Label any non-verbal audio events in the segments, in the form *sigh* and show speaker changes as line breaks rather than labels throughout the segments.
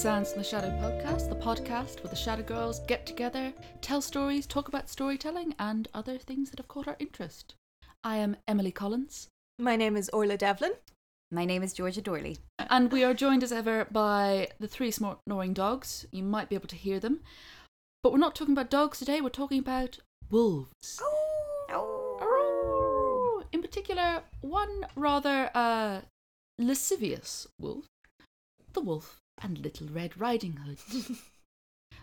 This is the from the Shadow podcast, the podcast where the Shadow Girls get together, tell stories, talk about storytelling, and other things that have caught our interest. I am Emily Collins,
My name is Orla Devlin.
My name is Georgia Dorley.
and we are joined as ever by the three snoring dogs. You might be able to hear them. But we're not talking about dogs today, we're talking about wolves.
Oh.
In particular, one rather uh, lascivious wolf, the wolf and Little Red Riding Hood. *laughs*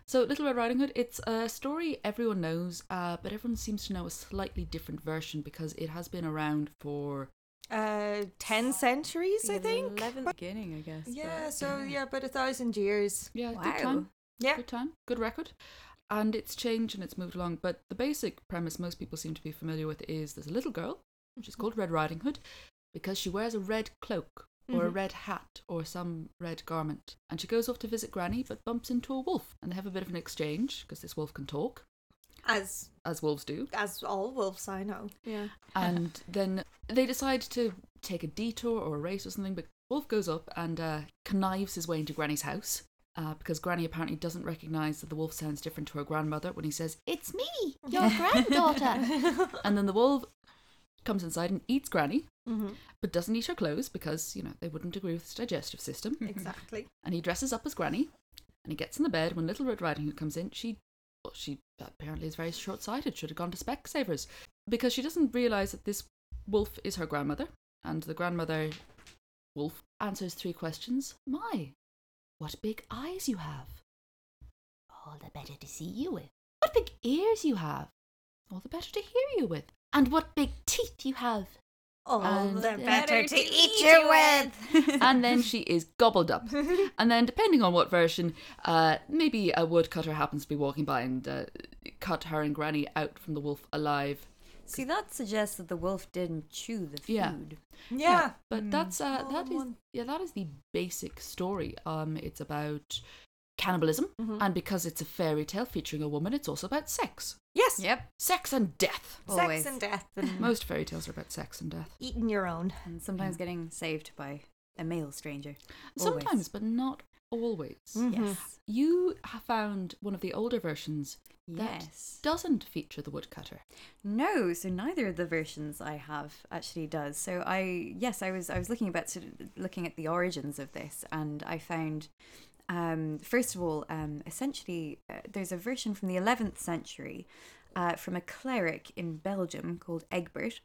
so, Little Red Riding Hood, it's a story everyone knows, uh, but everyone seems to know a slightly different version because it has been around for.
Uh, ten centuries, I think.
Eleventh beginning, I guess.
Yeah,
but-
so yeah, about a thousand years.
Yeah,
Wow.
good time.
Yeah.
Good time. Good record. And it's changed and it's moved along. But the basic premise most people seem to be familiar with is there's a little girl, she's called Red Riding Hood, because she wears a red cloak or a
Mhm.
red hat or some red garment. And she goes off to visit Granny but bumps into a wolf. And they have a bit of an exchange because this wolf can talk,
As
as wolves do.
as all wolves I know. Yeah.
And then they decide to take a detour or a race or something. But Wolf goes up and uh, connives his way into Granny's house. Uh, because Granny apparently doesn't recognise that the wolf sounds different to her grandmother when he says, It's me, your *laughs* granddaughter. *laughs* and then the wolf comes inside and eats Granny,
hmm
but doesn't eat her clothes because, you know, they wouldn't agree with his digestive system. *laughs*
Exactly.
And he dresses up as Granny and he gets in the bed. When Little Red Riding Hood comes in, she, well, she apparently is very short sighted, should have gone to Specsavers because she doesn't realise that this wolf is her grandmother. And the grandmother, wolf, answers three questions. My, what big eyes you have. All the better to see you with. What big ears you have. All the better to hear you with. And what big teeth you have.
All
And
the
the
better
better
to
to *laughs*
eat
eat
you
you
with. *laughs*
and then she is gobbled up. *laughs* And then, depending on what version, uh, maybe a woodcutter happens to be walking by and uh, cut her and Granny out from the wolf alive.
See, that suggests that the wolf didn't chew the
Yeah.
food.
yeah.
but
Mm.
that's uh,
Oh,
that is yeah that is the basic story. Um, it's about cannibalism,
Mhm.
and because it's a fairy tale featuring a woman, it's also about sex,
Yes.
Yep.
sex and death.
Sex
Always.
and death *laughs* and
Most fairy tales are about sex and death.
eating your own.
And sometimes
Yeah.
getting saved by a male stranger. Always.
Sometimes, but not always.
Mhm.
Yes.
You have found one of the older versions that
Yes.
doesn't feature the woodcutter.
No, so neither of the versions I have actually does. So I yes, I was I was looking about sort of looking at the origins of this, and I found um, first of all, um, essentially, uh, there's a version from the 11th century uh, from a cleric in Belgium called Egbert.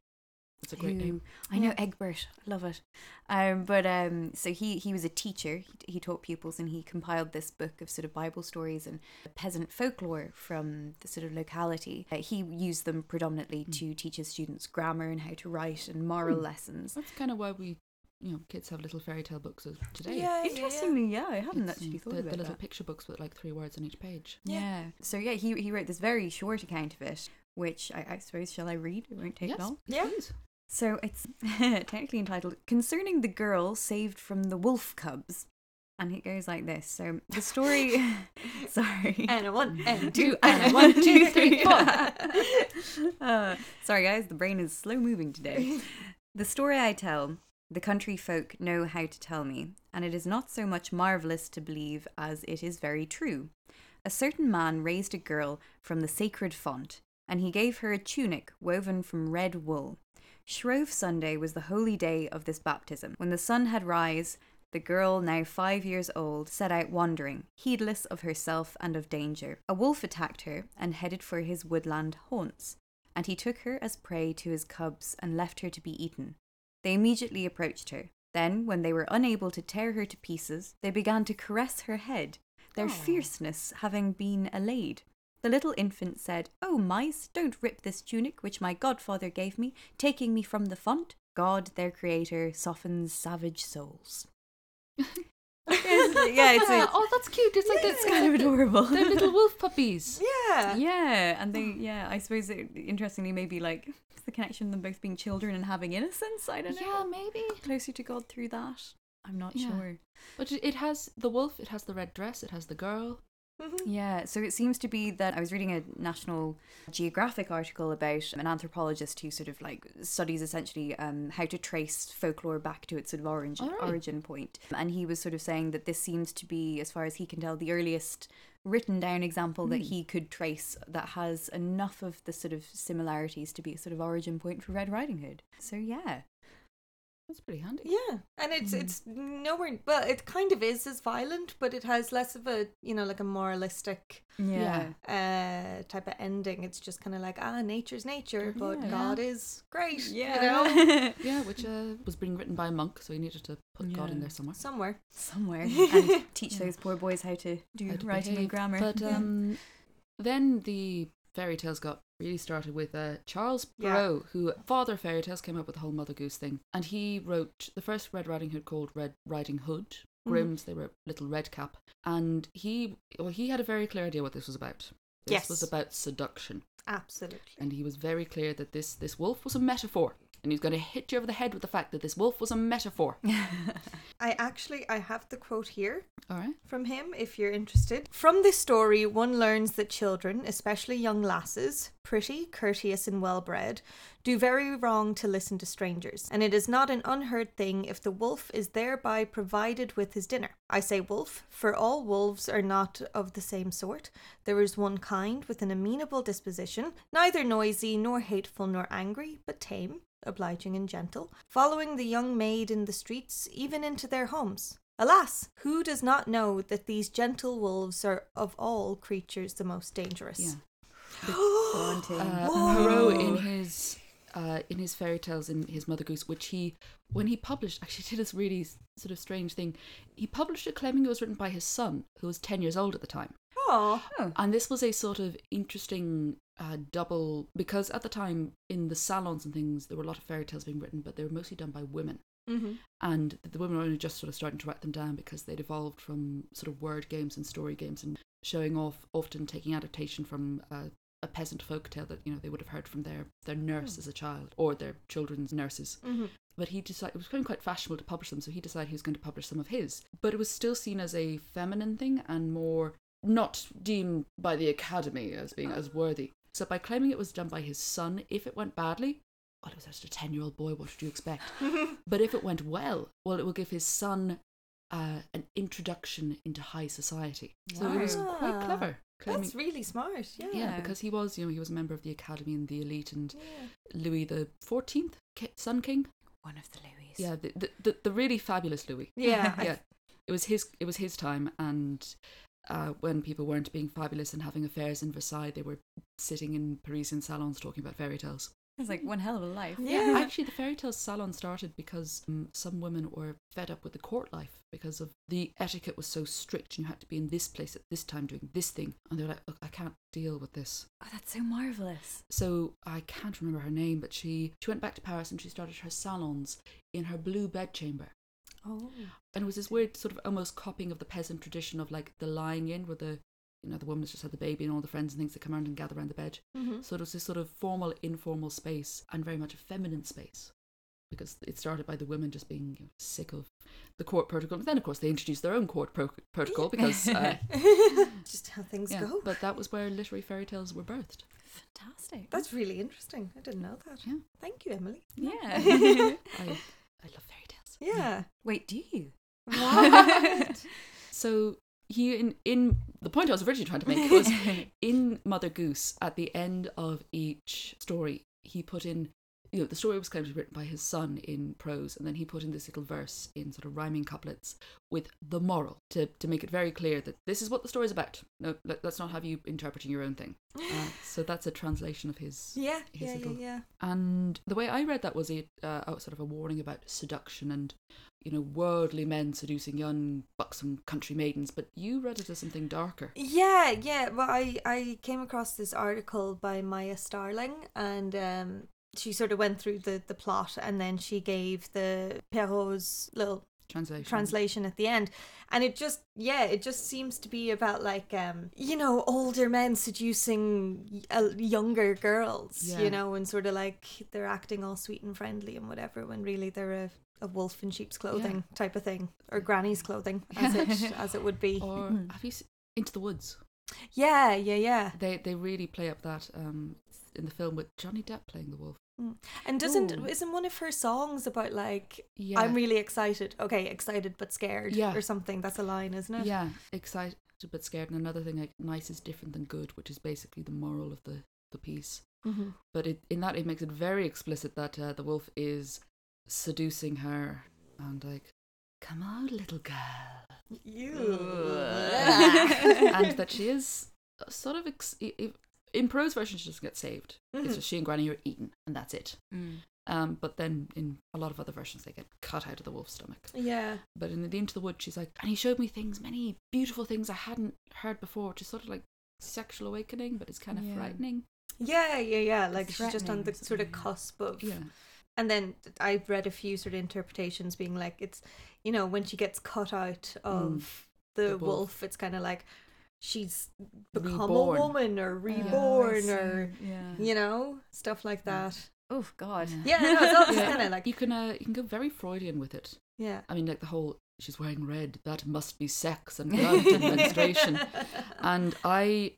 That's a great
who-
name.
I know Egbert, I love it. Um, but um, so he he was a teacher. He, he taught pupils, and he compiled this book of sort of Bible stories and peasant folklore from the sort of locality. Uh, he used them predominantly to teach his students grammar and how to write and moral
Hmm.
lessons.
That's kind of why we, you know, kids have little fairy tale books of today.
Yeah, yeah, yeah.
Interestingly, yeah, I hadn't
It's,
actually
you know,
thought
the,
about
the little
that.
picture books with like three words on each page.
Yeah.
Yeah. So yeah, he he wrote this very short account of it, which I, I suppose shall I read? It won't take
yes,
long.
Yeah.
please.
So it's *laughs* technically entitled Concerning the Girl Saved from the Wolf Cubs. And it goes like this. So the story *laughs* *laughs* sorry.
And a one and
Two,
two
and
and
a
a
one,
one.
two, three, four.
Uh, sorry guys, the brain is slow moving today. The story I tell, the country folk know how to tell me, and it is not so much marvellous to believe as it is very true. A certain man raised a girl from the sacred font, and he gave her a tunic woven from red wool. Shrove Sunday was the holy day of this baptism. When the sun had rise, the girl, now five years old, set out wandering, heedless of herself and of danger. A wolf attacked her and headed for his woodland haunts, and he took her as prey to his cubs and left her to be eaten. They immediately approached her. Then, when they were unable to tear her to pieces, they began to caress her head, their fierceness having been allayed. The little infant said, Oh, mice, don't rip this tunic which my godfather gave me, taking me from the font. God, their creator, softens savage souls. *laughs* Yeah, it's, a, *laughs*
oh, that's cute. It's like that's
kind of adorable.
They're little *laughs* wolf puppies.
Yeah.
Yeah, and they, oh. yeah, I suppose it, interestingly, maybe like it's the connection of them both being children and having innocence. I don't know.
Yeah, maybe.
Closer to God through that. I'm not
Yeah.
sure.
But it it has the wolf. It has the red dress. It has the girl.
Mhm.
Yeah, so it seems to be that I was reading a National Geographic article about an anthropologist who sort of like studies essentially um, how to trace folklore back to its sort of origin
really?
origin point. And he was sort of saying that this seems to be, as far as he can tell, the earliest written down example that
Hmm.
he could trace that has enough of the sort of similarities to be a sort of origin point for Red Riding Hood. So yeah,
That's pretty handy.
Yeah, and it's
Mhm.
it's nowhere. Well, it kind of is as violent, but it has less of a you know like a moralistic
yeah,
uh type of ending. It's just kind of like ah, nature's nature, but
Yeah.
God is great.
yeah.
you know, *laughs*
Yeah, which uh, was being written by a monk, so he needed to put God in there somewhere.
somewhere.
somewhere *laughs* and teach
Yeah.
those poor boys how to do
How to
writing and grammar.
But um, then the fairy tales got really started with uh, Charles
Yeah.
Perrault, who father of fairy tales came up with the whole Mother Goose thing, and he wrote the first Red Riding Hood called Red Riding Hood.
Mhm.
Grimm's, they were little red cap, and he well, he had a very clear idea what this was about. This
Yes.
was about seduction,
Absolutely.
and he was very clear that this this wolf was a metaphor, and he's going to hit you over the head with the fact that this wolf was a metaphor. *laughs*
I actually I have the quote here
All right.
from him if you're interested. From this story, one learns that children, especially young lasses, pretty, courteous, and well bred, do very wrong to listen to strangers, and it is not an unheard thing if the wolf is thereby provided with his dinner. I say wolf, for all wolves are not of the same sort. There is one kind with an amenable disposition, neither noisy, nor hateful, nor angry, but tame, obliging and gentle, following the young maid in the streets, even into their homes. Alas, who does not know that these gentle wolves are of all creatures the most dangerous?
Yeah. *gasps*
Daunting.
uh. Perrault in his uh, in his fairy tales in his Mother Goose, which he when he published actually did this really sort of strange thing. He published it claiming it was written by his son, who was ten years old at the time,
Aw.
and this was a sort of interesting uh, double because at the time in the salons and things there were a lot of fairy tales being written, but they were mostly done by women.
Mm-hmm.
And the women were only just sort of starting to write them down because they'd evolved from sort of word games and story games and showing off, often taking adaptation from uh, a peasant folk tale that you know they would have heard from their their nurse as a child or their children's nurses.
Mm-hmm.
But he decided it was becoming quite fashionable to publish them, so he decided he was going to publish some of his. But it was still seen as a feminine thing and more not deemed by the academy as being as worthy. So by claiming it was done by his son, if it went badly, well, it was just a ten-year-old boy. What did you expect? *laughs* But if it went well, well, it will give his son uh, an introduction into high society. So it was quite
Wow.
clever. Claiming,
That's really smart. Yeah.
yeah,
Yeah.
because he was, you know, he was a member of the academy and the elite, and
Yeah.
Louis the Fourteenth, Sun King.
One of the Louis.
Yeah, the, the the the really fabulous Louis.
Yeah. *laughs*
Yeah, it was his it was his time, and uh, when people weren't being fabulous and having affairs in Versailles, they were sitting in Parisian salons talking about fairy tales.
It's like one hell of a life.
Yeah.
Actually, the fairy tales salon started because um, some women were fed up with the court life because of the etiquette was so strict and you had to be in this place at this time doing this thing. And they were like, look, I can't deal with this.
Oh, that's so marvelous.
So I can't remember her name, but she, she went back to Paris and she started her salons in her blue bedchamber.
Oh.
And it was this weird sort of almost copying of the peasant tradition of like the lying in where the, you know, the woman has just had the baby and all the friends and things that come around and gather around the bed.
Mm-hmm.
So it was this sort of formal, informal space and very much a feminine space because it started by the women just being you know, sick of the court protocol. And then, of course, they introduced their own court pro- protocol because, uh, *laughs*
Just how things
yeah,
go.
but that was where literary fairy tales were birthed.
Fantastic.
That's really interesting. I didn't know that.
Yeah.
Thank you, Emily.
yeah. *laughs*
I, I love fairy tales.
Yeah.
Wait, do you?
What? *laughs*
So he in in the point I was originally trying to make was *laughs* in Mother Goose at the end of each story he put in you know the story was kind of written by his son in prose and then he put in this little verse in sort of rhyming couplets with the moral to to make it very clear that this is what the story's about no let, us not have you interpreting your own thing *laughs* uh, so that's a translation of his
yeah.
his
Yeah. Yeah.
little-
Yeah.
and the way I read that was it uh, sort of a warning about seduction and you know worldly men seducing young buxom country maidens. But you read it as something darker.
Yeah, yeah. Well, I I came across this article by Maya Starling, and um, she sort of went through the the plot, and then she gave the Perrault's little
Translation.
translation at the end, and it just yeah, it just seems to be about like um you know older men seducing uh, younger girls,
Yeah.
you know, and sort of like they're acting all sweet and friendly and whatever, when really they're a a wolf in sheep's clothing type of thing, or granny's clothing, as it *laughs* as it would be.
Or
Mhm.
have you se- Into the Woods?
Yeah, yeah, yeah.
They they really play up that um in the film with Johnny Depp playing the wolf.
And doesn't
Ooh.
isn't one of her songs about like
Yeah,
I'm really excited. Okay, excited but scared
Yeah.
or something. That's a line, isn't it?
yeah excited but scared. And another thing like nice is different than good, which is basically the moral of the the piece.
hmm
But it, in that it makes it very explicit that uh, the wolf is seducing her and like, come on, little girl.
You. *laughs*
and that she is sort of ex- in Perrault's version she doesn't get saved. It's
Mhm.
just she and Granny are eaten and that's it.
Mm.
Um, but then in a lot of other versions they get cut out of the wolf's stomach.
yeah.
But in the Into the Wood she's like, and he showed me things, many beautiful things I hadn't heard before, which is sort of like sexual awakening, but it's kind of
Yeah.
frightening.
Yeah, yeah, yeah. Like she's just on the sort of cusp of.
Yeah.
And then I've read a few sort of interpretations being like it's, you know, when she gets cut out of the,
Mm. the wolf.
wolf, it's kind of like she's become
Reborn.
a woman or
Oh,
reborn
see.
or
yeah.
you know stuff like that.
Oh God.
Yeah, no, it's always
Yeah.
kind of like
You can uh, you can go very Freudian with it.
yeah.
I mean, like the whole she's wearing red. That must be sex and *laughs* blood and menstruation. *laughs* And I,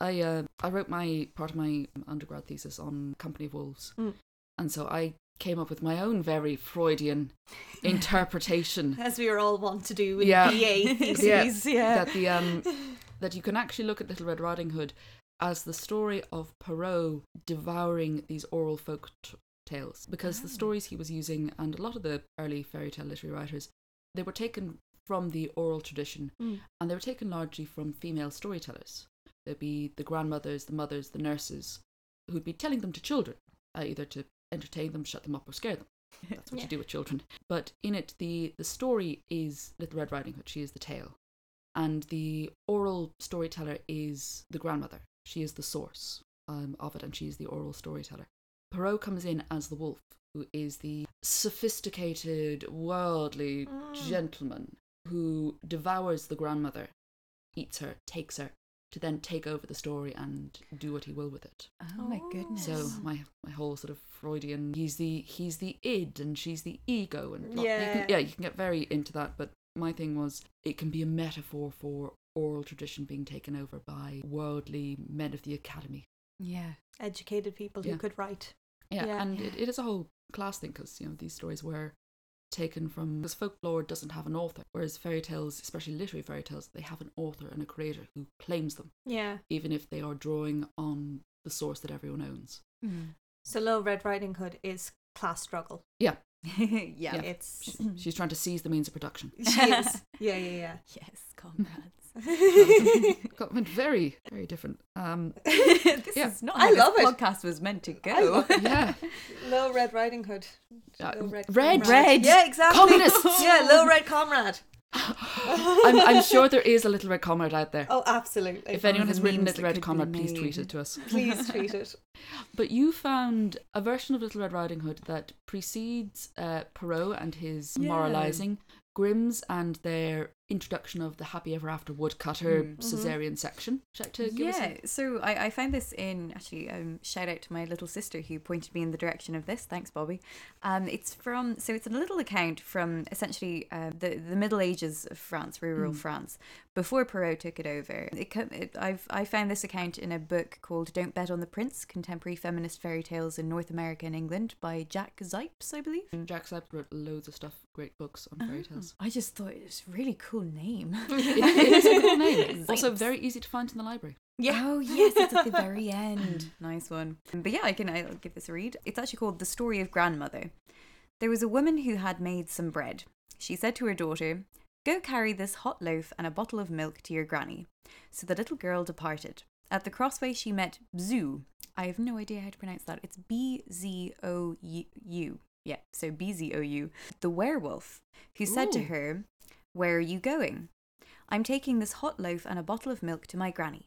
I, uh, I wrote my part of my undergrad thesis on Company of Wolves,
Mm.
and so I came up with my own very Freudian interpretation *laughs*
As we are all want to do with
Yeah.
BA theses, yeah.
that the um that you can actually look at Little Red Riding Hood as the story of Perrault devouring these oral folk t- tales because the
Oh.
stories he was using and a lot of the early fairy tale literary writers they were taken from the oral tradition
Mm.
and they were taken largely from female storytellers there'd be the grandmothers the mothers the nurses who'd be telling them to children uh, either to entertain them shut them up or scare them that's what
Yeah.
you do with children but in it the the story is little red riding hood she is the tale and the oral storyteller is the grandmother. She is the source um, of it, and she is the oral storyteller. Perrault comes in as the wolf, who is the sophisticated, worldly
Mm.
gentleman who devours the grandmother, eats her, takes her, to then take over the story and do what he will with it.
Oh my goodness.
So my my whole sort of Freudian, he's the he's the id and she's the ego, and lo- you
Yeah.
can, yeah, you can get very into that. But my thing was, it can be a metaphor for oral tradition being taken over by worldly men of the academy.
yeah.
Educated people who could write.
Yeah,
Yeah.
and It, it is a whole class thing because you know these stories were taken from because folklore doesn't have an author, whereas fairy tales, especially literary fairy tales, they have an author and a creator who claims them,
Yeah.
even if they are drawing on the source that everyone owns.
Mm.
So Little Red Riding Hood is class struggle.
yeah. *laughs*
Yeah.
It's
she's trying to seize the means of production. *laughs*
she is. *laughs* Yeah, yeah,
Yes, comrades.
yeah.
got very very different um
this
Yeah.
is not
I
how
love
this
it.
podcast was meant to
I
go.
love it.
yeah
Little Red Riding Hood.
Uh,
Little
red.
Comrade.
Red.
Yeah, exactly.
Communists.
Yeah, Little Red Comrade.
I'm, I'm sure there is a little red comrade out there
Oh, absolutely.
if anyone has written
memes
little red
could
comrade please tweet it to us
Please *laughs* tweet it.
but you found a version of little red riding hood that precedes uh, perrault and his
Yeah.
moralizing grimm's and their introduction of the happy ever after woodcutter
Mm.
caesarean section should I like to give us
yeah, so I, I found this in actually um, shout out to my little sister who pointed me in the direction of this. Thanks, Bobby. Um, it's from so it's a little account from essentially uh, the the Middle Ages of France, rural
Mm.
France, before Perrault took it over. It, it I've I found this account in a book called "Don't Bet on the Prince: Contemporary Feminist Fairy Tales in North America and England" by Jack Zipes, I believe.
Jack Zipes wrote loads of stuff great books on fairy
Oh,
tales ah,
I just thought it was a really cool name.
it, *laughs* it is a cool name *laughs* also very easy to find in the library
Yeah. *laughs*
Oh yes, it's at the very end. Nice one. But yeah, I can I'll give this a read. It's actually called The Story of Grandmother. There was a woman who had made some bread. She said to her daughter, Go carry this hot loaf and a bottle of milk to your granny. So the little girl departed. At the crossway she met Bzou. I have no idea how to pronounce that. It's B Z O U. Yeah, so B Z O U. The werewolf, who said to her, Where are you going? I'm taking this hot loaf and a bottle of milk to my granny.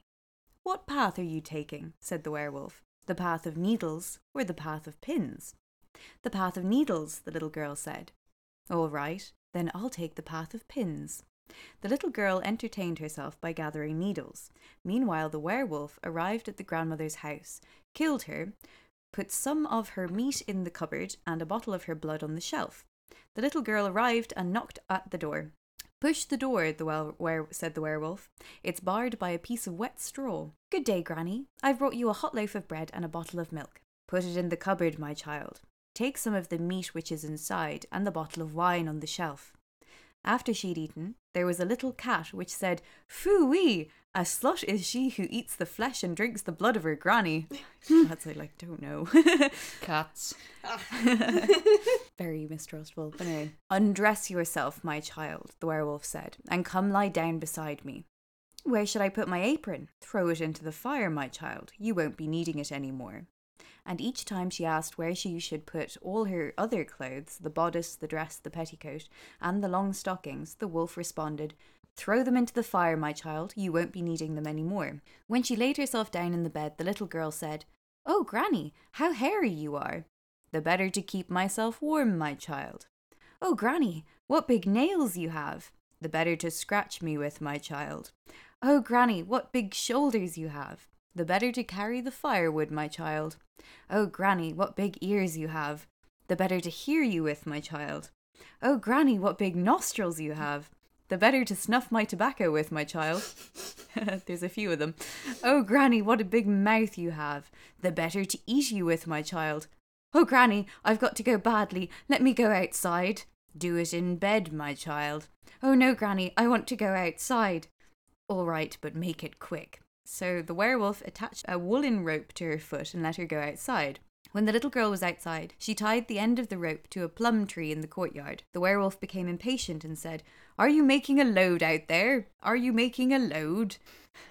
What path are you taking? said the werewolf. The path of needles or the path of pins? The path of needles, the little girl said. All right, then I'll take the path of pins. The little girl entertained herself by gathering needles. Meanwhile, the werewolf arrived at the grandmother's house, killed her, put some of her meat in the cupboard and a bottle of her blood on the shelf. The little girl arrived and knocked at the door. Push the door, the well, were, said the werewolf. It's barred by a piece of wet straw. Good day, Granny. I've brought you a hot loaf of bread and a bottle of milk. Put it in the cupboard, my child. Take some of the meat which is inside and the bottle of wine on the shelf. After she'd eaten, there was a little cat which said, Phoo-wee! A slut is she who eats the flesh and drinks the blood of her granny. *laughs* That's I like don't know. *laughs*
Cats. *laughs*
Very mistrustful. But anyway, undress yourself, my child, the werewolf said, and come lie down beside me. Where should I put my apron? Throw it into the fire, my child. You won't be needing it any more. And each time she asked where she should put all her other clothes the bodice, the dress, the petticoat, and the long stockings the wolf responded, Throw them into the fire, my child. You won't be needing them any more. When she laid herself down in the bed, the little girl said, Oh, Granny, how hairy you are. The better to keep myself warm, my child. Oh, Granny, what big nails you have. The better to scratch me with, my child. Oh, Granny, what big shoulders you have. The better to carry the firewood, my child. Oh, Granny, what big ears you have. The better to hear you with, my child. Oh, Granny, what big nostrils you have. The better to snuff my tobacco with, my child. *laughs* There's a few of them. Oh, Granny, what a big mouth you have. The better to eat you with, my child. Oh, Granny, I've got to go badly. Let me go outside. Do it in bed, my child. Oh, no, Granny, I want to go outside. All right, but make it quick. So the werewolf attached a woolen rope to her foot and let her go outside. When the little girl was outside, she tied the end of the rope to a plum tree in the courtyard. The werewolf became impatient and said, Are you making a load out there? Are you making a load?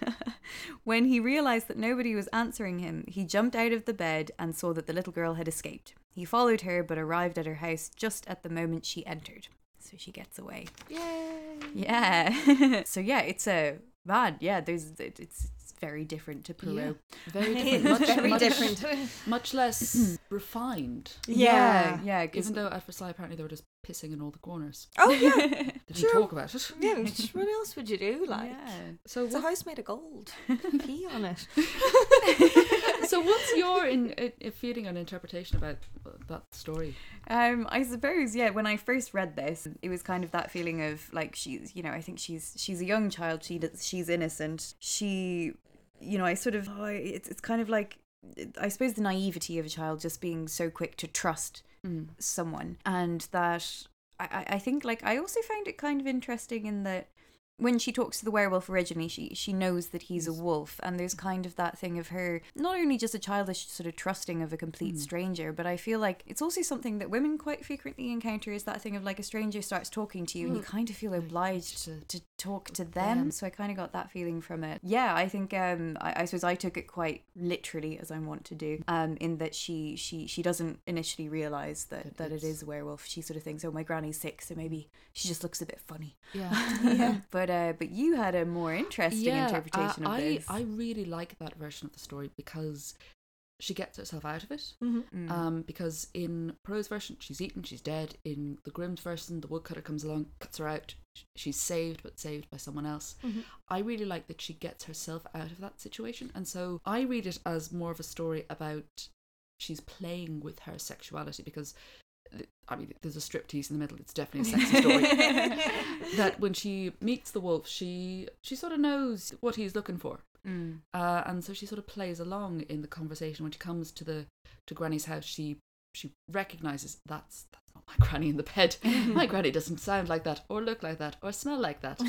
*laughs* when he realized that nobody was answering him, he jumped out of the bed and saw that the little girl had escaped. He followed her but arrived at her house just at the moment she entered. So she gets away.
Yay!
Yeah. *laughs* so yeah, it's a bad. Yeah, there's it's, it's very different to Perrault.
Very *laughs* different. Much,
Very
much,
different. *laughs*
Much less *clears throat* refined.
Yeah.
yeah.
Even though at Versailles apparently they were just pissing in all the corners.
Oh yeah. *laughs*
They didn't
Sure.
talk about it.
yeah. What else would you do? Like,
yeah.
So
it's a house made of gold. Pee on it.
so what's your in, uh, feeling and interpretation about that story?
Um, I suppose, yeah. When I first read this, it was kind of that feeling of like she's, you know, I think she's she's a young child. She she's innocent. She, you know, I sort of, oh, it's it's kind of like, I suppose the naivety of a child just being so quick to trust
Mm.
someone, and that I I think like I also found it kind of interesting in that when she talks to the werewolf originally, she she knows that he's a wolf, and there's kind of that thing of her not only just a childish sort of trusting of a complete
Mm.
stranger, but I feel like it's also something that women quite frequently encounter is that thing of like a stranger starts talking to you, and you
Mm.
kind of feel obliged
to-
to talk to them.
them.
So I kind of got that feeling from it. Yeah, I think um I, I suppose I took it quite literally as I want to do. Um, in that she she she doesn't initially realize that
That
it is a werewolf. She sort of thinks, oh, my granny's sick, so maybe she just looks a bit funny.
Yeah. *laughs* *laughs*
Yeah.
but uh, but you had a more interesting interpretation
uh,
of
I,
this.
I really like that version of the story because she gets herself out of it.
Mm-hmm.
Mm.
Um, because in Perrault's version, she's eaten, she's dead. In the Grimm's version, the woodcutter comes along, cuts her out. She's saved, but saved by someone else.
Mhm.
I really like that she gets herself out of that situation. And so I read it as more of a story about she's playing with her sexuality because, I mean, there's a striptease in the middle. It's definitely a sexy *laughs* story. that when she meets the wolf, she she sort of knows what he's looking for.
Mm.
Uh, and so she sort of plays along in the conversation when she comes to the to Granny's house. She she recognizes that's that's not my *laughs* granny in the bed. *laughs* my granny doesn't sound like that, or look like that, or smell like that.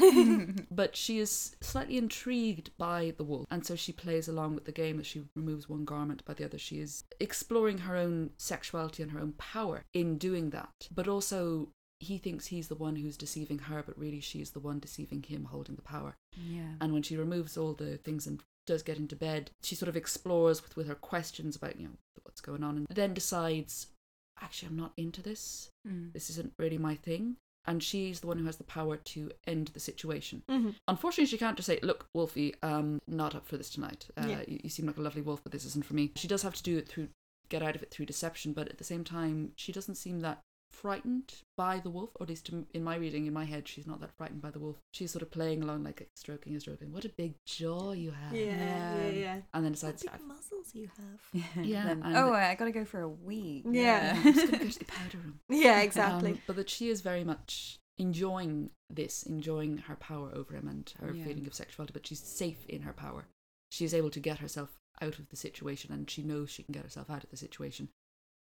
*laughs* but she is slightly intrigued by the wolf, and so she plays along with the game as she removes one garment by the other. She is exploring her own sexuality and her own power in doing that, but also. He thinks he's the one who's deceiving her, but really she's the one deceiving him, holding the power.
yeah.
And when she removes all the things and does get into bed, she sort of explores with, with her questions about, you know, what's going on and then decides, actually, I'm not into this.
Mm.
This isn't really my thing. And she's the one who has the power to end the situation.
Mm-hmm.
Unfortunately, she can't just say, look, Wolfie, um, not up for this tonight. Uh,
Yeah.
you, you seem like a lovely wolf, but this isn't for me. She does have to do it through, get out of it through deception, but at the same time, she doesn't seem that frightened by the wolf, or at least in- in my reading, in my head, she's not that frightened by the wolf. She's sort of playing along, like stroking and stroking. What a big jaw you have.
Yeah, yeah, yeah.
And then decides, What
big
"I-
muscles you have. *laughs*
Yeah,
Then,
and-
oh, I gotta go for a wee.
Yeah.
I'm just going to go to the powder room. *laughs*
Yeah, exactly.
Um, but that she is very much enjoying this, enjoying her power over him and her
Yeah.
feeling of sexuality, but she's safe in her power. She's able to get herself out of the situation and she knows she can get herself out of the situation.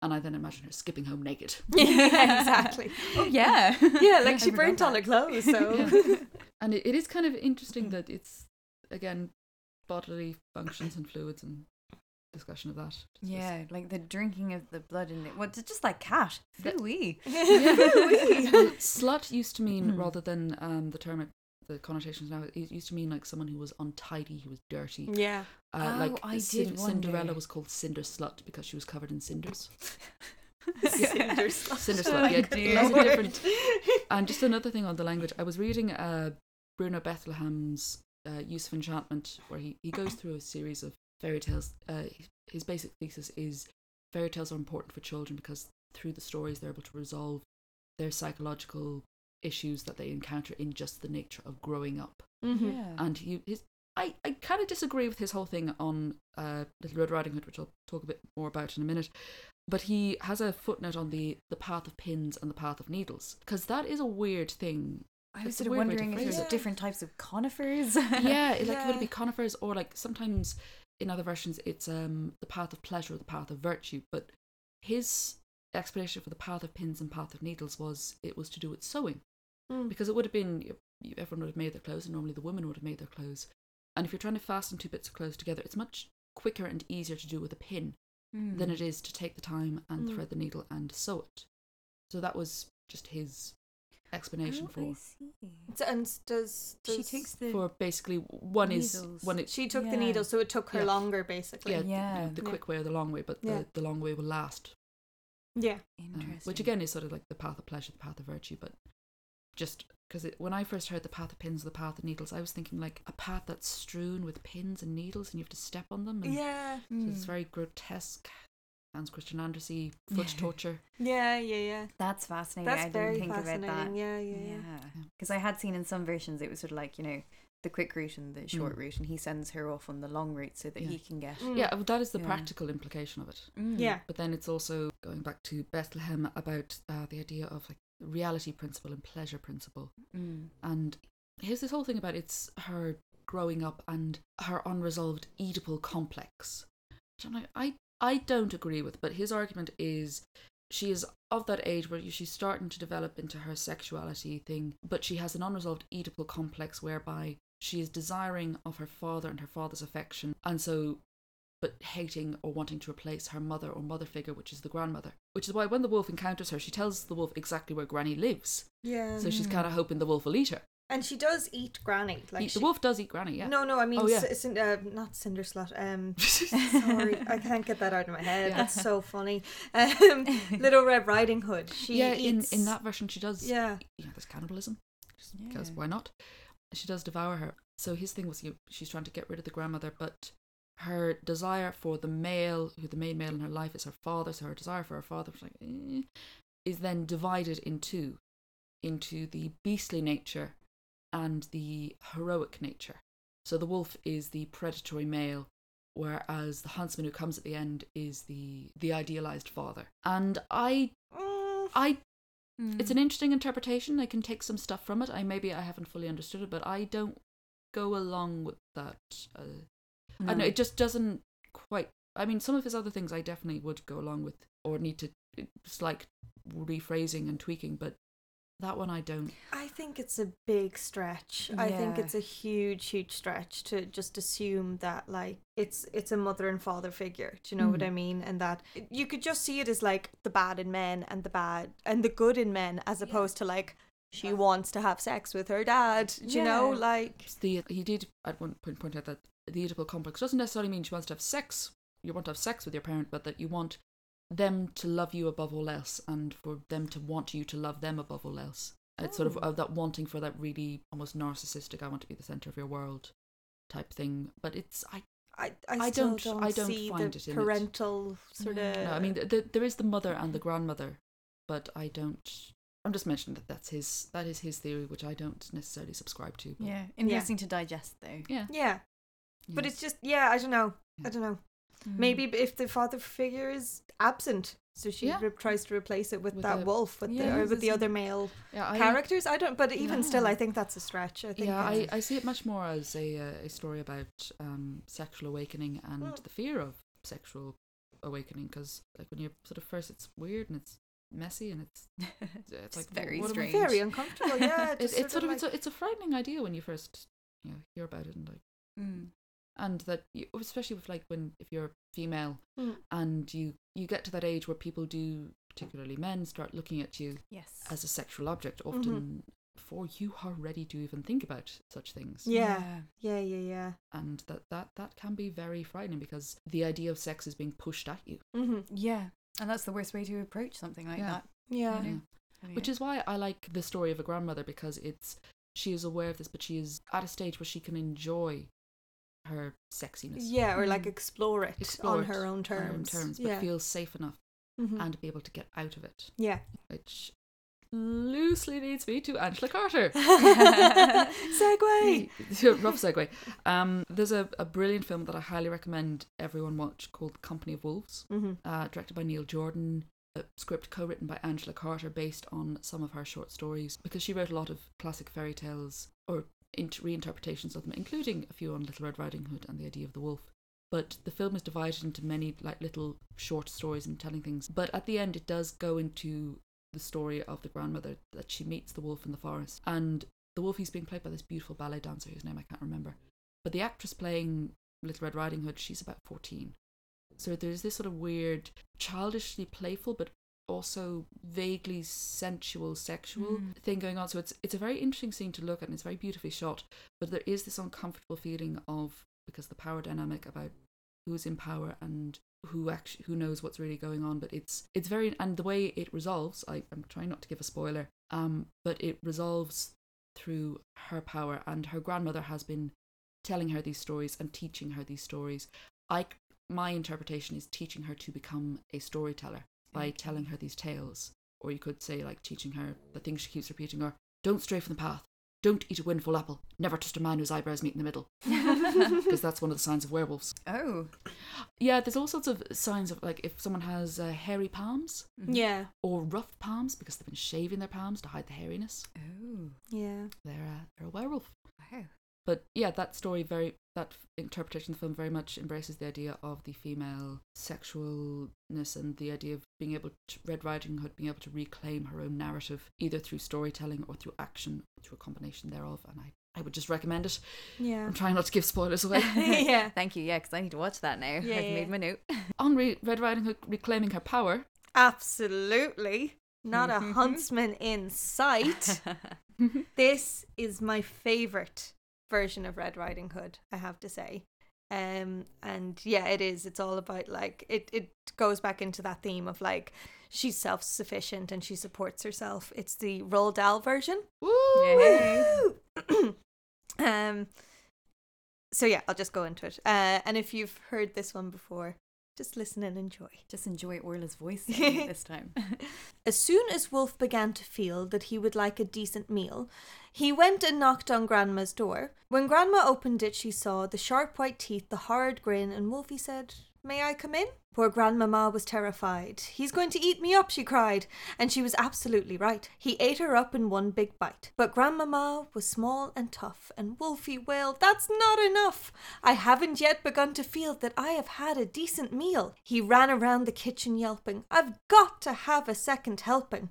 And I then imagine her skipping home naked.
yeah, *laughs* *laughs* exactly.
Oh yeah. *laughs*
Yeah, like
I
she burnt all her clothes, so.
Yeah. And it, it is kind of interesting that it's, again, bodily functions and fluids and discussion of that. Was-
Yeah, like the drinking of the blood in it. What? It's just like cat. Fooey.
Well, slut used to mean
Hmm.
rather than um, the term, it- the connotations now. It used to mean like someone who was untidy, who was dirty.
yeah.
Uh,
Oh,
like
I
Cin-
did
Cinderella
wonder.
was called Cinder Slut because she was covered in cinders. *laughs*
Cinder slut.
Cinder
Oh,
slut. Yeah,
dear.
there's *laughs* different. And just another thing on the language, I was reading uh, Bruno Bettelheim's uh, Use of Enchantment, where he, he goes through a series of fairy tales. Uh, his basic thesis is fairy tales are important for children because through the stories they're able to resolve their psychological issues that they encounter in just the nature of growing up.
Mhm.
Yeah.
And he, his, I, I kind of disagree with his whole thing on uh, Little Red Riding Hood, which I'll talk a bit more about in a minute. But he has a footnote on the the path of pins and the path of needles because that is a weird thing.
I was sort of
weird way to
wondering if
phrase
there's
it.
different types of conifers. *laughs*
yeah, it, like could
Yeah.
it be conifers or like sometimes in other versions it's um the path of pleasure or the path of virtue. But his explanation for the path of pins and path of needles was it was to do with sewing
Mm.
because it would have been you- you- everyone would have made their clothes and normally the women would have made their clothes and if you're trying to fasten two bits of clothes together it's much quicker and easier to do with a pin
Mm.
than it is to take the time and
Mm.
thread the needle and sew it so that was just his explanation
Oh,
for
I see.
So- And does, does
She takes the
for basically one is
Needles.
one it,
she took the needle, so it took her
Yeah.
longer, basically.
yeah,
Yeah.
the, the
Yeah.
quick way or the long way but
Yeah.
the, the long way will last
Yeah.
uh,
interesting.
which again is sort of like the path of pleasure the path of virtue but just because when I first heard the path of pins, the path of needles, I was thinking like a path that's strewn with pins and needles, and you have to step on them. And
Yeah.
so it's
Mm.
very grotesque, Hans Christian Andersen foot
Yeah.
torture.
Yeah, yeah, yeah.
That's fascinating.
That's
I didn't
very
think about
fascinating.
that.
Yeah, yeah, yeah.
Yeah.
Because I had seen in some versions it was sort of like, you know, the quick route and the short
Mm.
route, and he sends her off on the long route so that
Yeah.
he can get.
Mm.
Yeah, well, that is the
Yeah.
practical implication of it.
Mm.
Yeah.
But then it's also going back to Bettelheim about uh, the idea of like reality principle and pleasure principle.
Mm.
And here's this whole thing about it's her growing up and her unresolved Oedipal complex. Which I'm like, I, I don't agree with, but his argument is she is of that age where she's starting to develop into her sexuality thing, but she has an unresolved Oedipal complex whereby she is desiring of her father and her father's affection, and so but hating or wanting to replace her mother or mother figure, which is the grandmother. Which is why when the wolf encounters her, she tells the wolf exactly where Granny lives.
Yeah.
So she's
Mm.
kind of hoping the wolf will eat her.
and she does eat Granny. Like
He-
she,
the wolf does eat Granny, yeah.
No, no, I mean,
Oh, yeah.
c- cin- uh, not Cinder Slut. Um, *laughs* sorry, I can't get that out of my head.
Yeah.
That's so funny. *laughs* Um, Little Red Riding Hood. She
yeah,
eats.
in, in that version, she does.
Yeah.
You know, there's cannibalism. Because
Yeah.
why not? She does devour her. So his thing was you, she's trying to get rid of the grandmother, but her desire for the male, who the main male in her life is her father, so her desire for her father like, eh, is then divided in two, into the beastly nature and the heroic nature. So the wolf is the predatory male, whereas the huntsman who comes at the end is the the idealized father. And I I
Mm.
it's an interesting interpretation. I can take some stuff from it. I maybe I haven't fully understood it, but I don't go along with that. Uh, I know it just doesn't quite. I mean, some of his other things I definitely would go along with, or need to It's like rephrasing and tweaking, but that one I don't.
I think it's a big stretch. I think it's a huge, huge stretch to just assume that like it's it's a mother and father figure. Do you know what
Mm.
I mean? And that you could just see it as like the bad in men and the bad and the good in men, as opposed to like she wants to have sex with her dad. Do you know? Like
the he did at one point point out that the Oedipal complex doesn't necessarily mean she wants to have sex. You want to have sex with your parent, but that you want them to love you above all else, and for them to want you to love them above all else. It's sort of
Oh.
uh, that wanting for that really almost narcissistic. I want to be the center of your world, type thing. But it's I
I, I,
I don't-
don't,
I don't
see
find
the
it in it.
parental sort
No.
of.
no, I mean th- th- there is the mother and the grandmother, but I don't. I'm just mentioning that that's his that is his theory, which I don't necessarily subscribe to. But
Yeah, interesting to digest though.
yeah,
yeah, but it's just yeah. I don't know. I don't know.
Mm.
Maybe if the father figure is absent, So she
Yeah.
re- tries to replace it with,
With
that
the-
wolf with
Yeah,
the or with the
the
other male
Yeah, I,
characters. I don't, but even still, I think that's a stretch. I think.
yeah, I, I see it much more as a uh, a story about um, sexual awakening and
Mm.
the fear of sexual awakening. Because like when you're sort of first, it's weird and it's messy and it's *laughs* it's
It's
like
very strange.
very uncomfortable. Yeah, *laughs*
It, it's sort of
like-
it's a it's a frightening idea when you first you know hear about it and like
Mm.
And that you, especially with like when if you're female
Mm.
and you you get to that age where people do particularly men start looking at you
Yes.
as a sexual object
Mm-hmm.
often before you are ready to even think about such things
Yeah. Yeah, yeah, yeah.
and that that that can be very frightening because the idea of sex is being pushed at you
hmm
Yeah. And that's the worst way to approach something like
Yeah.
that.
Yeah.
Yeah.
I mean,
which is why I like the story of a grandmother because it's she is aware of this but she is at a stage where she can enjoy her sexiness
Yeah, or like
Mm.
explore it
Explore
on
it
her own terms.
on her own terms but
yeah.
feel safe enough
Mhm.
and be able to get out of it
yeah.
which loosely leads me to Angela Carter. *laughs*
segue! *laughs* *laughs*
Rough segue. Um, there's a, a brilliant film that I highly recommend everyone watch called Company of Wolves,
hmm
uh, directed by Neil Jordan. A script co-written by Angela Carter, based on some of her short stories, because she wrote a lot of classic fairy tales or int- reinterpretations of them, including a few on Little Red Riding Hood and the idea of the wolf. But the film is divided into many like little short stories and telling things. But at the end, it does go into the story of the grandmother that she meets the wolf in the forest, and the wolf he's being played by this beautiful ballet dancer whose name I can't remember. But the actress playing Little Red Riding Hood, she's about fourteen. So there's this sort of weird, childishly playful, but also vaguely sensual, sexual
Mm.
thing going on. So it's it's a very interesting scene to look at, and it's very beautifully shot. But there is this uncomfortable feeling of because the power dynamic about who's in power and who actually who knows what's really going on. But it's it's very and the way it resolves. I, I'm trying not to give a spoiler. Um, but it resolves through her power, and her grandmother has been telling her these stories and teaching her these stories. I my interpretation is teaching her to become a storyteller by telling her these tales. Or you could say like teaching her the things she keeps repeating are don't stray from the path, don't eat a windfall apple, never trust a man whose eyebrows meet in the middle. *laughs* Because that's one of the signs of werewolves.
oh.
Yeah, there's all sorts of signs of like if someone has uh, hairy palms
Mhm.
Yeah.
or rough palms because they've been shaving their palms to hide the hairiness.
Oh.
Yeah.
They're, uh, they're a werewolf.
Wow.
But yeah, that story very that interpretation of the film very much embraces the idea of the female sexualness and the idea of being able to Red Riding Hood being able to reclaim her own narrative either through storytelling or through action or through a combination thereof. And I, I would just recommend it.
Yeah.
I'm trying not to give spoilers away. *laughs*
yeah. *laughs*
Thank you. Yeah, because I need to watch that now.
Yeah,
I've
yeah.
made my note. *laughs*
On Re- Red Riding Hood reclaiming her power.
Absolutely. Not a huntsman in sight. this is my favorite version of Red Riding Hood, I have to say. Um and yeah, it is. It's all about like it it goes back into that theme of like she's self-sufficient and she supports herself. It's the Roald Dahl version.
Woo! *clears throat*
Um so yeah, I'll just go into it. Uh and if you've heard this one before, just listen and enjoy.
Just enjoy Orla's voice *laughs* this time. *laughs*
As soon as Wolf began to feel that he would like a decent meal, he went and knocked on Grandma's door. When Grandma opened it, she saw the sharp white teeth, the hard grin, and Wolfie said, May I come in? Poor Grandmamma was terrified. He's going to eat me up, she cried. And she was absolutely right. He ate her up in one big bite. But Grandmamma was small and tough, and Wolfie wailed, That's not enough! I haven't yet begun to feel that I have had a decent meal. He ran around the kitchen yelping, I've got to have a second helping.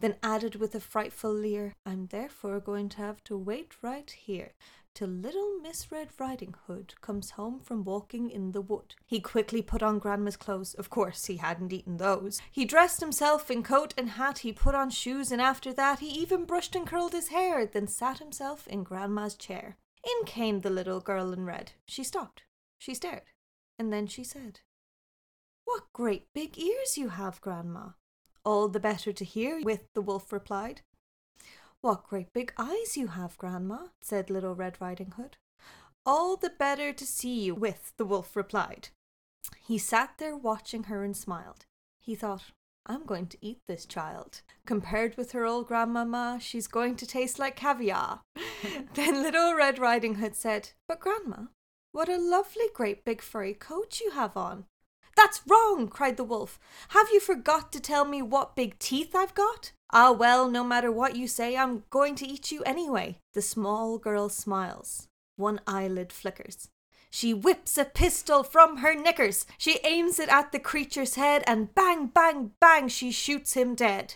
Then added with a frightful leer, I'm therefore going to have to wait right here till little Miss Red Riding Hood comes home from walking in the wood. He quickly put on Grandma's clothes. Of course, he hadn't eaten those. He dressed himself in coat and hat. He put on shoes, and after that, he even brushed and curled his hair, then sat himself in Grandma's chair. In came the little girl in red. She stopped. She stared. And then she said, What great big ears you have, Grandma. All the better to hear, with the wolf replied. What great big eyes you have, Grandma, said Little Red Riding Hood. All the better to see you, with the wolf replied. He sat there watching her and smiled. He thought, I'm going to eat this child. Compared with her old grandmama, she's going to taste like caviar. *laughs* then Little Red Riding Hood said, But Grandma, what a lovely great big furry coat you have on. That's wrong, cried the wolf. Have you forgot to tell me what big teeth I've got? Ah, well, no matter what you say, I'm going to eat you anyway. The small girl smiles. One eyelid flickers. She whips a pistol from her knickers. She aims it at the creature's head, and bang, bang, bang, she shoots him dead.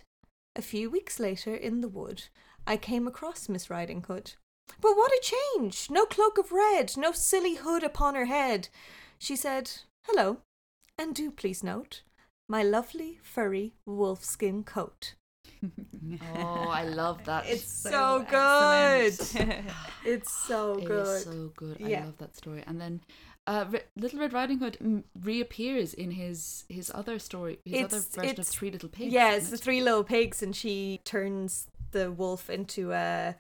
A few weeks later, in the wood, I came across Miss Riding Hood. But what a change! No cloak of red, no silly hood upon her head. She said, Hello, and do please note my lovely furry wolfskin coat.
Oh, I love that.
It's
So
so, good. *laughs* it's so good.
is so good. I love that story. And then uh, Little Red Riding Hood mm, reappears in his his other story, his other
It's-
version of
it's-
Three Little Pigs.
yeah, it's the three little pigs, and she turns the wolf into a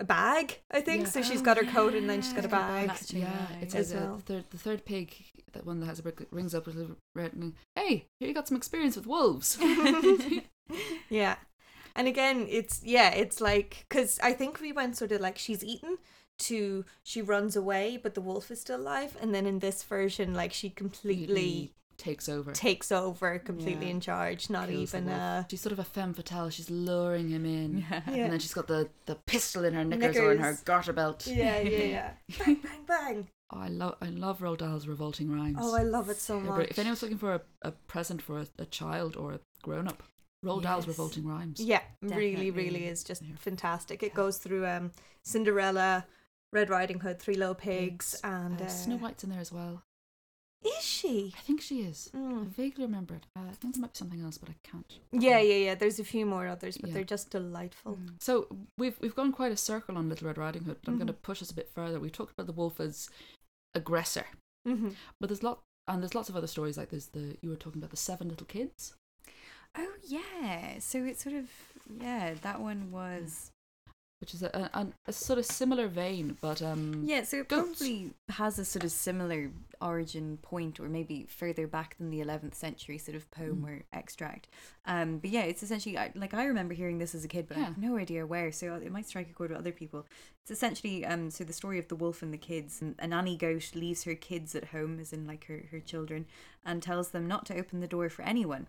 a bag. I think
Yeah.
so. she's got her coat, and then she's got a bag.
Yeah,
right.
it
As
uh,
well.
the third the third pig, that one that has a brick, rings up with a little red and hey, here you got some experience with wolves. *laughs*
Yeah. And again, it's yeah, it's like because I think we went sort of like she's eaten to she runs away, but the wolf is still alive, and then in this version, like she completely
Completely takes over.
takes over, completely
Yeah.
in charge, not
kills
even
wolf.
uh
She's sort of a femme fatale. She's luring him in.
Yeah.
Yeah.
And then she's got the, the pistol in her knickers, or in her garter belt.
yeah, yeah, yeah, *laughs* bang, bang, bang.
Oh, I love I love Roald Dahl's revolting rhymes.
Oh, I love it so much.
If anyone's looking for a, a present for a, a child or a grown up, Roald Dahl's
Yes.
revolting rhymes.
Yeah, really, really is just
Yeah.
fantastic. It goes through um Cinderella, Red Riding Hood, Three Little Pigs,
Pigs,
and
Uh,
uh,
Snow White's in there as well.
Is she?
I think she is. I
Mm.
vaguely remember it. Uh, I think there might be something else, but I can't.
Yeah, yeah, yeah. There's a few more others, but
Yeah.
they're just delightful.
So we've we've gone quite a circle on Little Red Riding Hood. I'm
Mhm.
going to push us a bit further. We talked about the wolf as aggressor,
hmm
but there's lot and there's lots of other stories like there's the you were talking about the seven little kids.
Oh yeah. So it's sort of yeah. That one was
which is a, a, a, sort of similar vein, but um,
yeah. So it probably has a sort of similar origin point, or maybe further back than the 11th century sort of poem
Mm.
or extract. Um, but yeah, it's essentially I, like I remember hearing this as a kid, but I have no idea where. So it might strike a chord with other people. It's essentially um, so the story of the wolf and the kids. And a nanny goat leaves her kids at home, as in like her her children, and tells them not to open the door for anyone.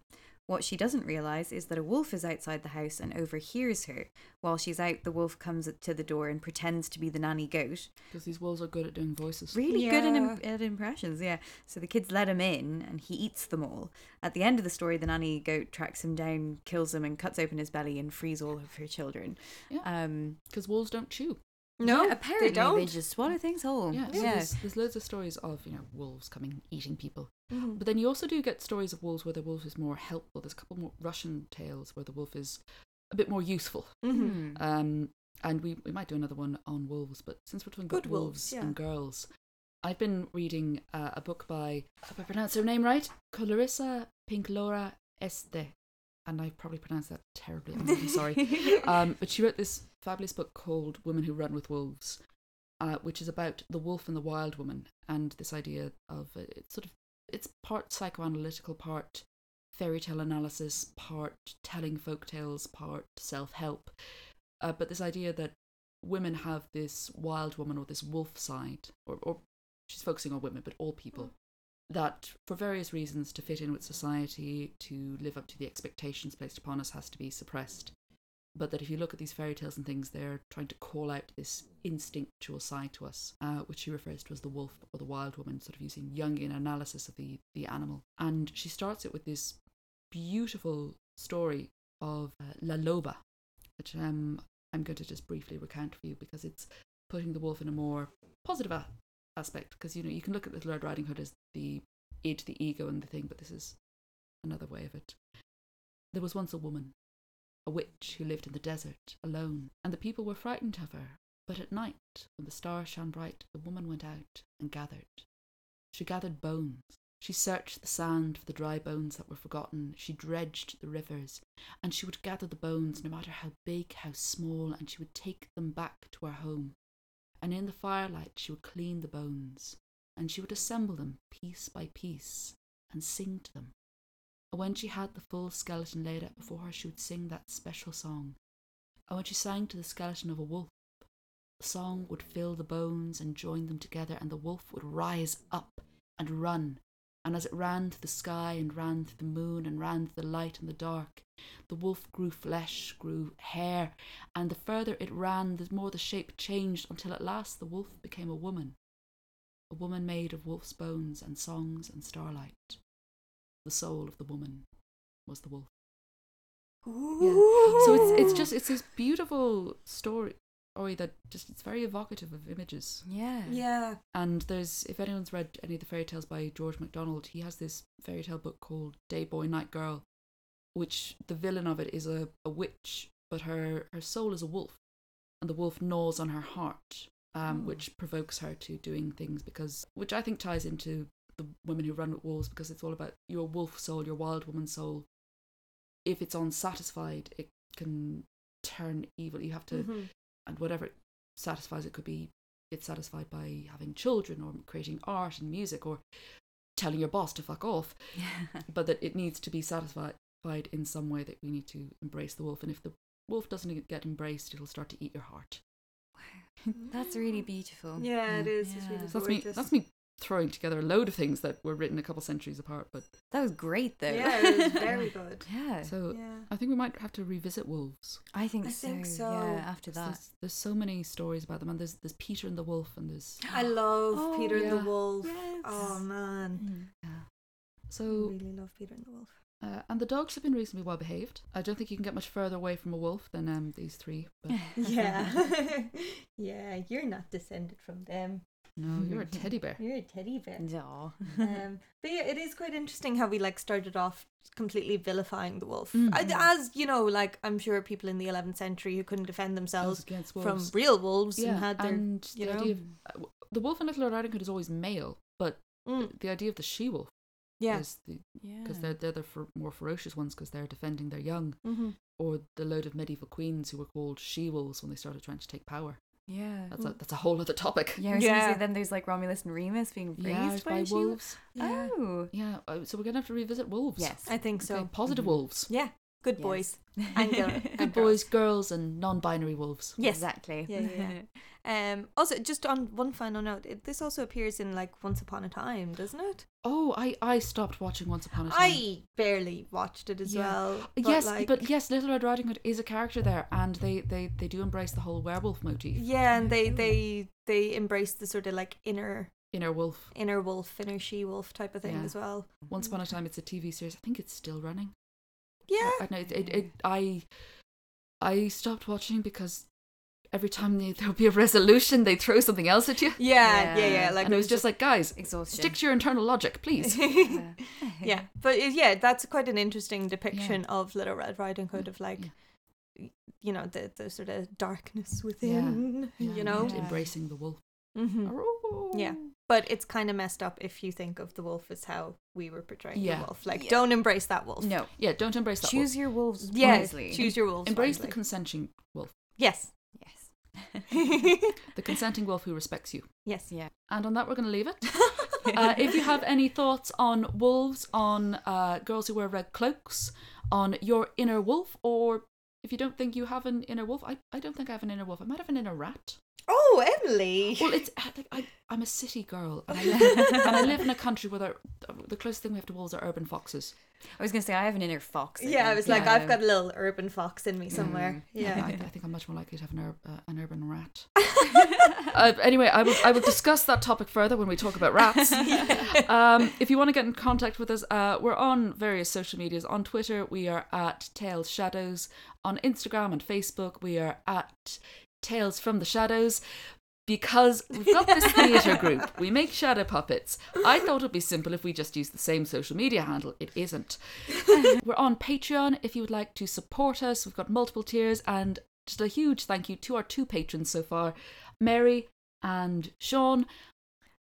What she doesn't realize is that a wolf is outside the house and overhears her. While she's out, the wolf comes to the door and pretends to be the nanny goat.
because these wolves are good at doing voices.
Really good at, im- at impressions, yeah. So the kids let him in and he eats them all. At the end of the story, the nanny goat tracks him down, kills him, and cuts open his belly and frees all of her children.
Yeah.
Um,
Because wolves don't chew.
No,
yeah, apparently
they don't.
they just swallow things whole.
Yeah, so
yeah.
There's, there's loads of stories of you know wolves coming eating people,
Mhm.
but then you also do get stories of wolves where the wolf is more helpful. There's a couple more Russian tales where the wolf is a bit more useful.
Mhm.
Hmm.
Um, and we, we might do another one on wolves, but since we're talking
Good
about
wolves,
wolves
yeah.
and girls, I've been reading uh, a book by, if I pronounce her name right, Clarissa Pinklora Este. And I probably pronounced that terribly. I'm really sorry. *laughs* Um, but she wrote this fabulous book called Women Who Run with Wolves, uh, which is about the wolf and the wild woman and this idea of uh, it's sort of it's part psychoanalytical, part fairy tale analysis, part telling folk tales, part self help. Uh, but this idea that women have this wild woman or this wolf side, or, or she's focusing on women, but all people, that for various reasons to fit in with society, to live up to the expectations placed upon us, has to be suppressed. But that if you look at these fairy tales and things, they're trying to call out this instinctual side to us, uh, which she refers to as the wolf or the wild woman, sort of using Jungian analysis of the, the animal. And she starts it with this beautiful story of uh, La Loba, which um, I'm going to just briefly recount for you because it's putting the wolf in a more positive aspect. Because you know you can look at Little Red Riding Hood as the id, the ego, and the thing, but this is another way of it. There was once a woman, a witch who lived in the desert alone, and the people were frightened of her. But at night, when the stars shone bright, the woman went out and gathered. She gathered bones. She searched the sand for the dry bones that were forgotten. She dredged the rivers, and she would gather the bones, no matter how big, how small, and she would take them back to her home. And in the firelight, she would clean the bones, and she would assemble them piece by piece and sing to them. And when she had the full skeleton laid out before her, she would sing that special song. And when she sang to the skeleton of a wolf, the song would fill the bones and join them together, and the wolf would rise up and run and as it ran through the sky and ran through the moon and ran through the light and the dark, the wolf grew flesh, grew hair, and the further it ran, the more the shape changed until at last the wolf became a woman. A woman made of wolf's bones and songs and starlight. The soul of the woman was the wolf. Yeah. So it's it's just it's this beautiful story story that just it's very evocative of images.
Yeah.
Yeah.
And there's if anyone's read any of the fairy tales by George MacDonald, he has this fairy tale book called Day Boy Night Girl, which the villain of it is a, a witch, but her her soul is a wolf, and the wolf gnaws on her heart, um,
Oh.
which provokes her to doing things because which I think ties into the women who run with wolves because it's all about your wolf soul, your wild woman soul. If it's unsatisfied, it can turn evil. You have to
Mhm.
And whatever it satisfies it could be it's satisfied by having children or creating art and music or telling your boss to fuck off *laughs* but that it needs to be satisfied in some way that we need to embrace the wolf and if the wolf doesn't get embraced it'll start to eat your heart
That's really beautiful.
Yeah,
Yeah.
It's
Yeah.
really
so that's me that's me throwing together a load of things that were written a couple centuries apart but
That was great though.
Yeah, it was *laughs* very good.
yeah.
so
Yeah.
i think we might have to revisit wolves
I think
I
so.
think so.
Yeah, After that.
there's, there's so many stories about them and there's there's peter and the wolf and there's *gasps*
I love
Oh,
Peter and the Wolf.
Yes.
Oh man,
Mm.
yeah
I
so
really love Peter and the Wolf.
Uh, and the dogs have been reasonably well behaved. I don't think you can get much further away from a wolf than um, these three. But *laughs*
Yeah, *laughs* yeah. You're not descended from them.
No, you're a *laughs* teddy bear.
You're a teddy bear. *laughs*
No.
um, but yeah, it is quite interesting how we like started off completely vilifying the wolf,
Mm.
I- as you know, like I'm sure people in the 11th century who couldn't defend themselves from real wolves
yeah,
and had their
and
you
the
know?
idea of uh, the wolf in Little Red Riding Hood is always male, but
Mm,
the idea of the she wolf
yeah.
is the
Yeah.
because they're they're the fer- more ferocious ones because they're defending their young,
hmm
or the load of medieval queens who were called she wolves when they started trying to take power.
Yeah.
That's a that's a whole other topic.
Yeah, I was gonna
Yeah.
say then there's like Romulus and Remus being raised
Yeah,
by,
by wolves.
Yeah.
Oh.
Yeah, uh, so we're gonna have to revisit wolves.
Yes.
I think so.
Okay, positive
Mhm.
wolves.
Yeah, good
Yes.
boys. And girl- *laughs*
Good
and
boys, girls, and non-binary wolves.
Yes.
Exactly. *laughs*
Yeah, yeah, Um. Also, just on one final note, it, this also appears in like Once Upon a Time, doesn't it?
Oh, I I stopped watching Once Upon a Time.
I barely watched it as
Yeah.
well.
yes,
like,
but yes, Little Red Riding Hood is a character there, and they they they do embrace the whole werewolf motif.
yeah, and they
Yeah.
they they embrace the sort of like inner
Inner wolf.
inner wolf, inner she wolf type of thing
Yeah.
as well.
Once upon a time, it's a TV series. I think it's still running.
Yeah.
I know it. it, it I I stopped watching because every time they, *laughs* there would be a resolution, they'd throw something else at you,
Yeah, yeah, yeah.
Yeah.
Like
and it was just like, guys,
Exhaustion.
stick to your internal logic, please. *laughs* *laughs*
Yeah.
yeah, but it, yeah, that's quite an interesting depiction of Little Red Riding Hood of like, y- you know, the the sort of darkness within,
Yeah,
you know.
Yeah.
embracing the wolf.
hmm Yeah. But it's kind of messed up if you think of the wolf as how we were portraying
Yeah.
the wolf. Like,
Yeah.
don't embrace that wolf.
No.
Yeah, don't embrace that. Wolf.
Choose
wolf.
your wolves
Yeah,
wisely.
choose your wolves.
Embrace the consenting wolf,
yes.
Yes. *laughs*
the consenting wolf who respects you.
yes.
Yeah.
And on that, we're going to leave it. *laughs* Uh, if you have any thoughts on wolves, on uh, girls who wear red cloaks, on your inner wolf, or if you don't think you have an inner wolf, I, I don't think I have an inner wolf. I might have an inner rat.
Oh, Emily.
Well, it's uh, like I, I'm a city girl, and I, *laughs* live, and I live in a country where there, the closest thing we have to wolves are urban foxes.
I was gonna say I have an inner fox.
yeah, I was like,
Yeah.
I've got a little urban fox in me somewhere.
I,
Yeah.
I think I'm much more likely to have an, ur- uh, an urban rat. *laughs* uh, anyway, I will, I will discuss that topic further when we talk about rats. *laughs* um, if you want to get in contact with us, uh, we're on various social medias. On Twitter, we are at Tales Shadows. On Instagram and Facebook, we are at Tales from the Shadows. Because we've got this theatre *laughs* group, we make shadow puppets. I thought it'd be simple if we just used the same social media handle. It isn't. *laughs* We're on Patreon if you would like to support us. We've got multiple tiers, and just a huge thank you to our two patrons so far, Mary and Sean.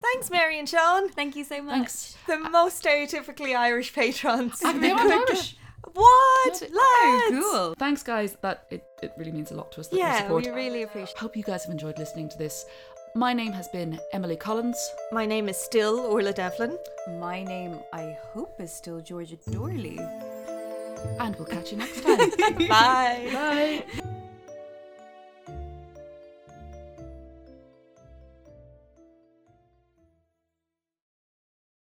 Thanks, Mary and Sean.
Thank you so much.
Thanks.
The most stereotypically Irish patrons.
And they aren't Irish.
What?
Yeah.
Lads?
Cool.
Thanks, guys. That it, it really means a lot to us that you
Yeah,
support.
we really appreciate
Hope you guys have enjoyed listening to this. My name has been Emily Collins.
My name is still Orla Devlin.
My name, I hope, is still Georgia Dorley. *laughs*
and we'll catch you next time. *laughs*
Bye.
Bye.